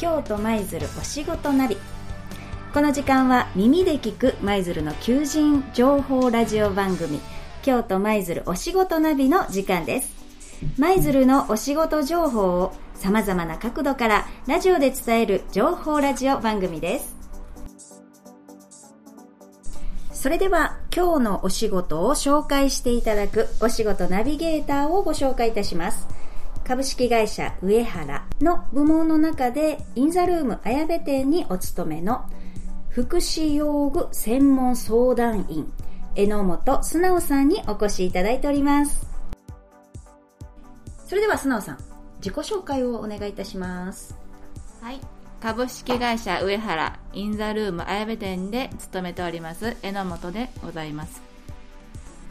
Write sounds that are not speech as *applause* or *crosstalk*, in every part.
京都舞鶴お仕事ナビこの時間は耳で聞く舞鶴の求人情報ラジオ番組京都舞鶴お仕事ナビの時間です。舞鶴のお仕事情報をさまざまな角度からラジオで伝える情報ラジオ番組です。それでは今日のお仕事を紹介していただくお仕事ナビゲーターをご紹介いたします。株式会社上原の部門の中でインザルーム綾部店にお勤めの福祉用具専門相談員榎本素直さんにお越しいただいております。それでは素直さん自己紹介をお願いいたします。はい。株式会社上原インザルーム綾部店で勤めております榎本でございます。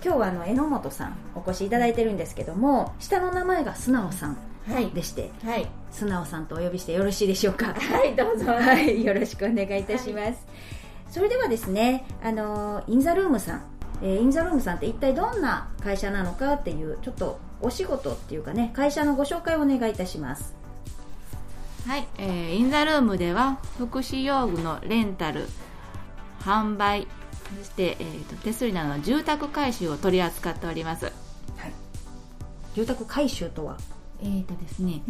今日はあの榎本さんお越しいただいてるんですけども下の名前が素直さんでして、はい。素直さんとお呼びしてよろしいでしょうか？はいどうぞ。はいよろしくお願いいたします、それではですねあのインザルームさん、えーインザルームさんって一体どんな会社なのかっていうちょっとお仕事っていうかね会社のご紹介をお願いいたします。はい、えーインザルームでは福祉用具のレンタル販売そして、えー、と手すりなどの住宅改修を取り扱っております。住宅改修とは、えーとですね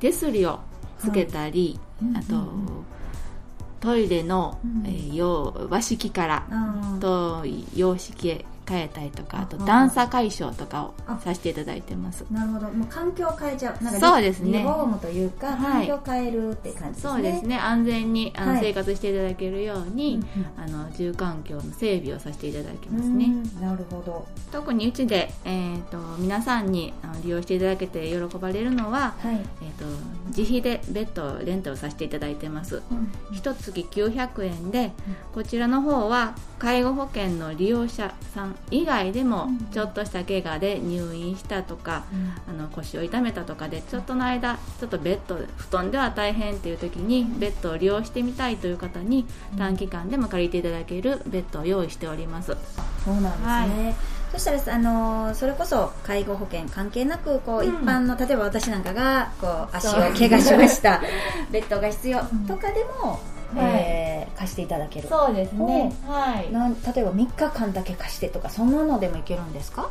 手すりをつけたり、う。んあと、うんうんトイレの、うん。えー用和式からと洋式へ変えたりとかあとあ段差解消とかをあさせていただいてます。なるほど。もう環境を変えちゃう。なんかリそうですね。リフォームというかはい。環境を変えるって感じですね、そうですね。安全にあの、はい。生活していただけるように、うんあの住環境の整備をさせていただきうんますね、うんなるほど。特にうちで、えー、と皆さんに利用していただけて喜ばれるのは、はい、えー、と自費でベッドをレンタルさせていただいてます。うん。一月900円でこちらの方は介護保険の利用者さん以外でもうん。ちょっとした怪我で入院したとかあの腰を痛めたとかでちょっとの間ちょっとベッド布団では大変っていう時にベッドを利用してみたいという方に短期間でも借りていただけるベッドを用意しております。そうなんですね、そしたらあのーそれこそ介護保険関係なくこう、うん。一般の例えば私なんかがこう足を怪我しました。*laughs* ベッドが必要んとかでも、はいえー貸していただける。そうですね。はい。なん例えば3日間だけ貸してとかそんなのでもいけるんですか？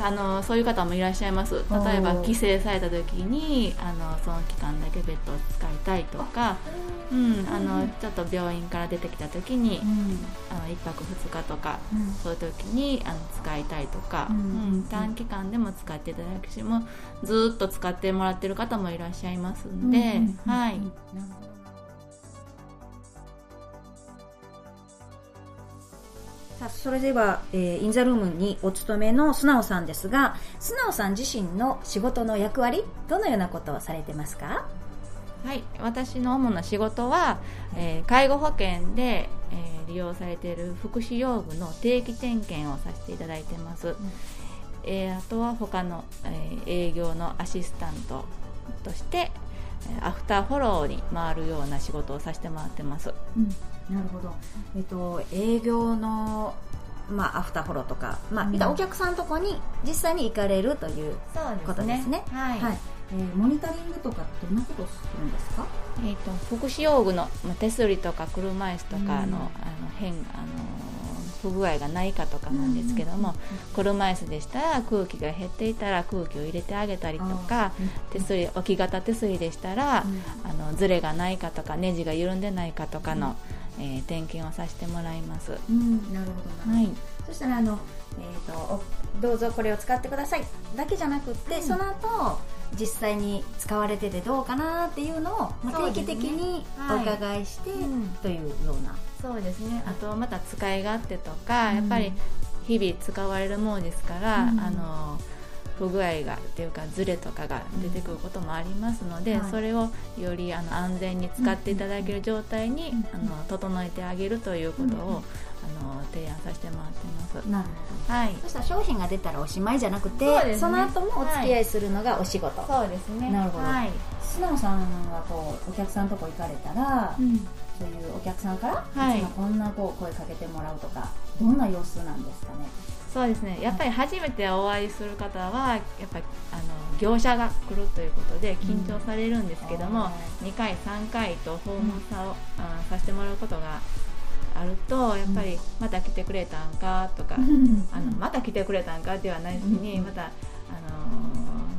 あのそういう方もいらっしゃいます。例えば帰省された時にあのその期間だけベッドを使いたいとかうん、あのちょっと病院から出てきた時に、あの1泊2日とかそういう時にあの使いたいとか、うん。うん短期間でも使っていただくしもうずっと使ってもらってる方もいらっしゃいますんで、はい、さあそれでは、えーインザルームにお勤めの素直さんですが素直さん自身の仕事の役割どのようなことをされてますか？はい、私の主な仕事は、えー介護保険で、えー利用されている福祉用具の定期点検をさせていただいてます、えーあとは他の、えー営業のアシスタントとしてえーアフターフォローに回るような仕事をさせてもらってますなるほど、えっと、営業の、まあ、アフターフォローとか、まあうん。お客さんのとこに実際に行かれるということですね。はい、はい。えーモニタリングとかどんなことをするんですか？えー、と福祉用具のまあ手すりとか車椅子とかの,、うん。あの変あの不具合がないかとかなんですけども、車椅子でしたら空気が減っていたら空気を入れてあげたりとか手すり置き型手すりでしたら、あのズレがないかとかネジが緩んでないかとかの、えー点検をさせてもらいます。うんなるほどな。はい、そしたらあの、えー、とおどうぞこれを使ってくださいだけじゃなくって、うん。その後実際に使われててどうかなっていうのを、まあ、定期的におはい。伺いして、うん。というような。そうですね。あとまた使い勝手とか、うんやっぱり日々使われるものですから、うん。あの不具合がっていうかズレとかが出てくることもありますので、はい。それをよりあの安全に使っていただける状態に、うんあの整えてあげるということを、うんあの提案させてもらってます。なるほどはい。そしたら商品が出たらおしまいじゃなくてそねの後もお付き合いするのがお仕事、そうですね。なるほど。はい。素直さんはこうお客さんのとこ行かれたら、うん。そういうお客さんから、はい。いつもこんなこう声かけてもらうとかどんな様子なんですかね？そうですね。やっぱり初めてお会いする方はやっぱりあの業者が来るということで緊張されるんですけども、うん、2回3回と訪問さ,、うん、させてもらうことがあるとやっぱりまた来てくれたんかとか、あのまた来てくれたんかではないしにまた、あの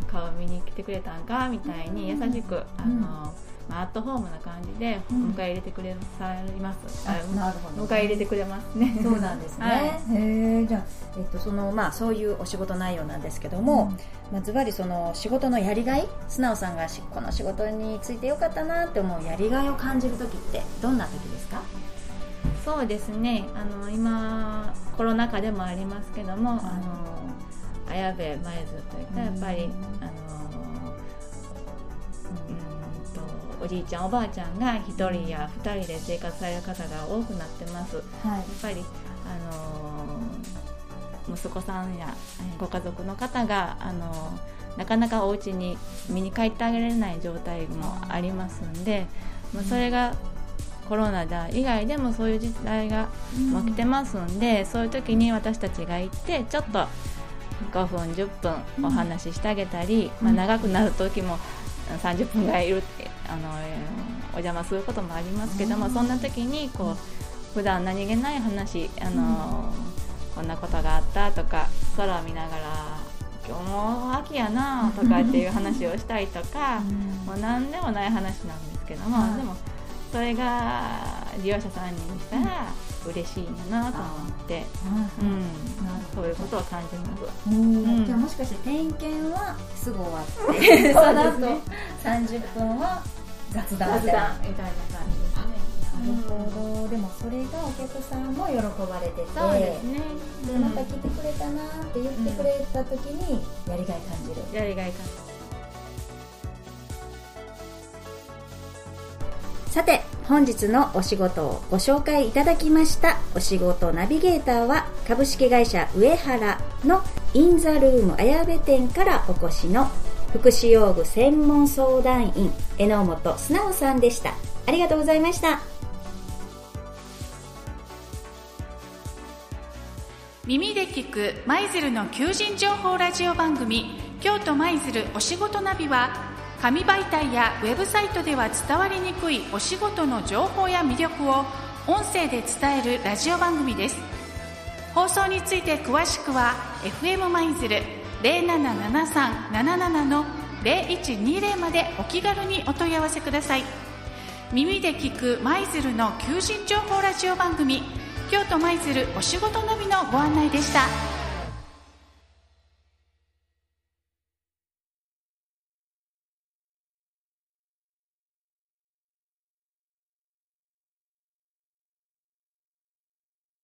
顔見に来てくれたんかみたいに優しく、あのまあ、アットホームな感じで迎え入れてくれさいます、うん、なるほど、迎え入れてくれますね。そうなんですね、*laughs* はい、へえじゃあ、えっとそのまあ、そういうお仕事内容なんですけども、うん、まあ、ずばりその仕事のやりがい素直さんがこの仕事についてよかったなって思うやりがいを感じる時ってどんな時ですか？そうですね。あの今コロナ禍でもありますけども、はい、あの綾部舞鶴といったやっぱり、あのおじいちゃんおばあちゃんが1人や2人で生活される方が多くなってます、はい、やっぱり、あのー、息子さんやご家族の方が、あのー、なかなかお家に見に帰ってあげられない状態もありますんで、まあ、それがコロナだ以外でもそういう時代が起きてますんで、うん、そういう時に私たちが行ってちょっと5分10分お話ししてあげたり、うん、まあ、長くなる時も30分ぐらいいるあのお邪魔することもありますけども、そんな時にこう普段何気ない話あの、こんなことがあったとか空を見ながら今日も秋やなとかっていう話をしたりとか、もう何でもない話なんですけども、でもそれが利用者さんにしたら嬉しいんだなと思って、うん、そういうことを感じます、じゃあもしかして点検はすぐ終わって *laughs* その後30分は雑談みたいな感じですね。なるほど、でもそれがお客さんも喜ばれててそうですね、でまた来てくれたなって言ってくれた時にやりがい感じる、やりがい感じるさて本日のお仕事をご紹介いただきましたお仕事ナビゲーターは株式会社上原のインザルーム綾部店からお越しの福祉用具専門相談員榎本素直さんでした。ありがとうございました。耳で聞く舞鶴の求人情報ラジオ番組京都舞鶴お仕事ナビは紙媒体やウェブサイトでは伝わりにくいお仕事の情報や魅力を音声で伝えるラジオ番組です放送について詳しくは FM マイズル077377の0120までお気軽にお問い合わせください耳で聞く舞鶴の求人情報ラジオ番組京都舞鶴お仕事のみのご案内でした。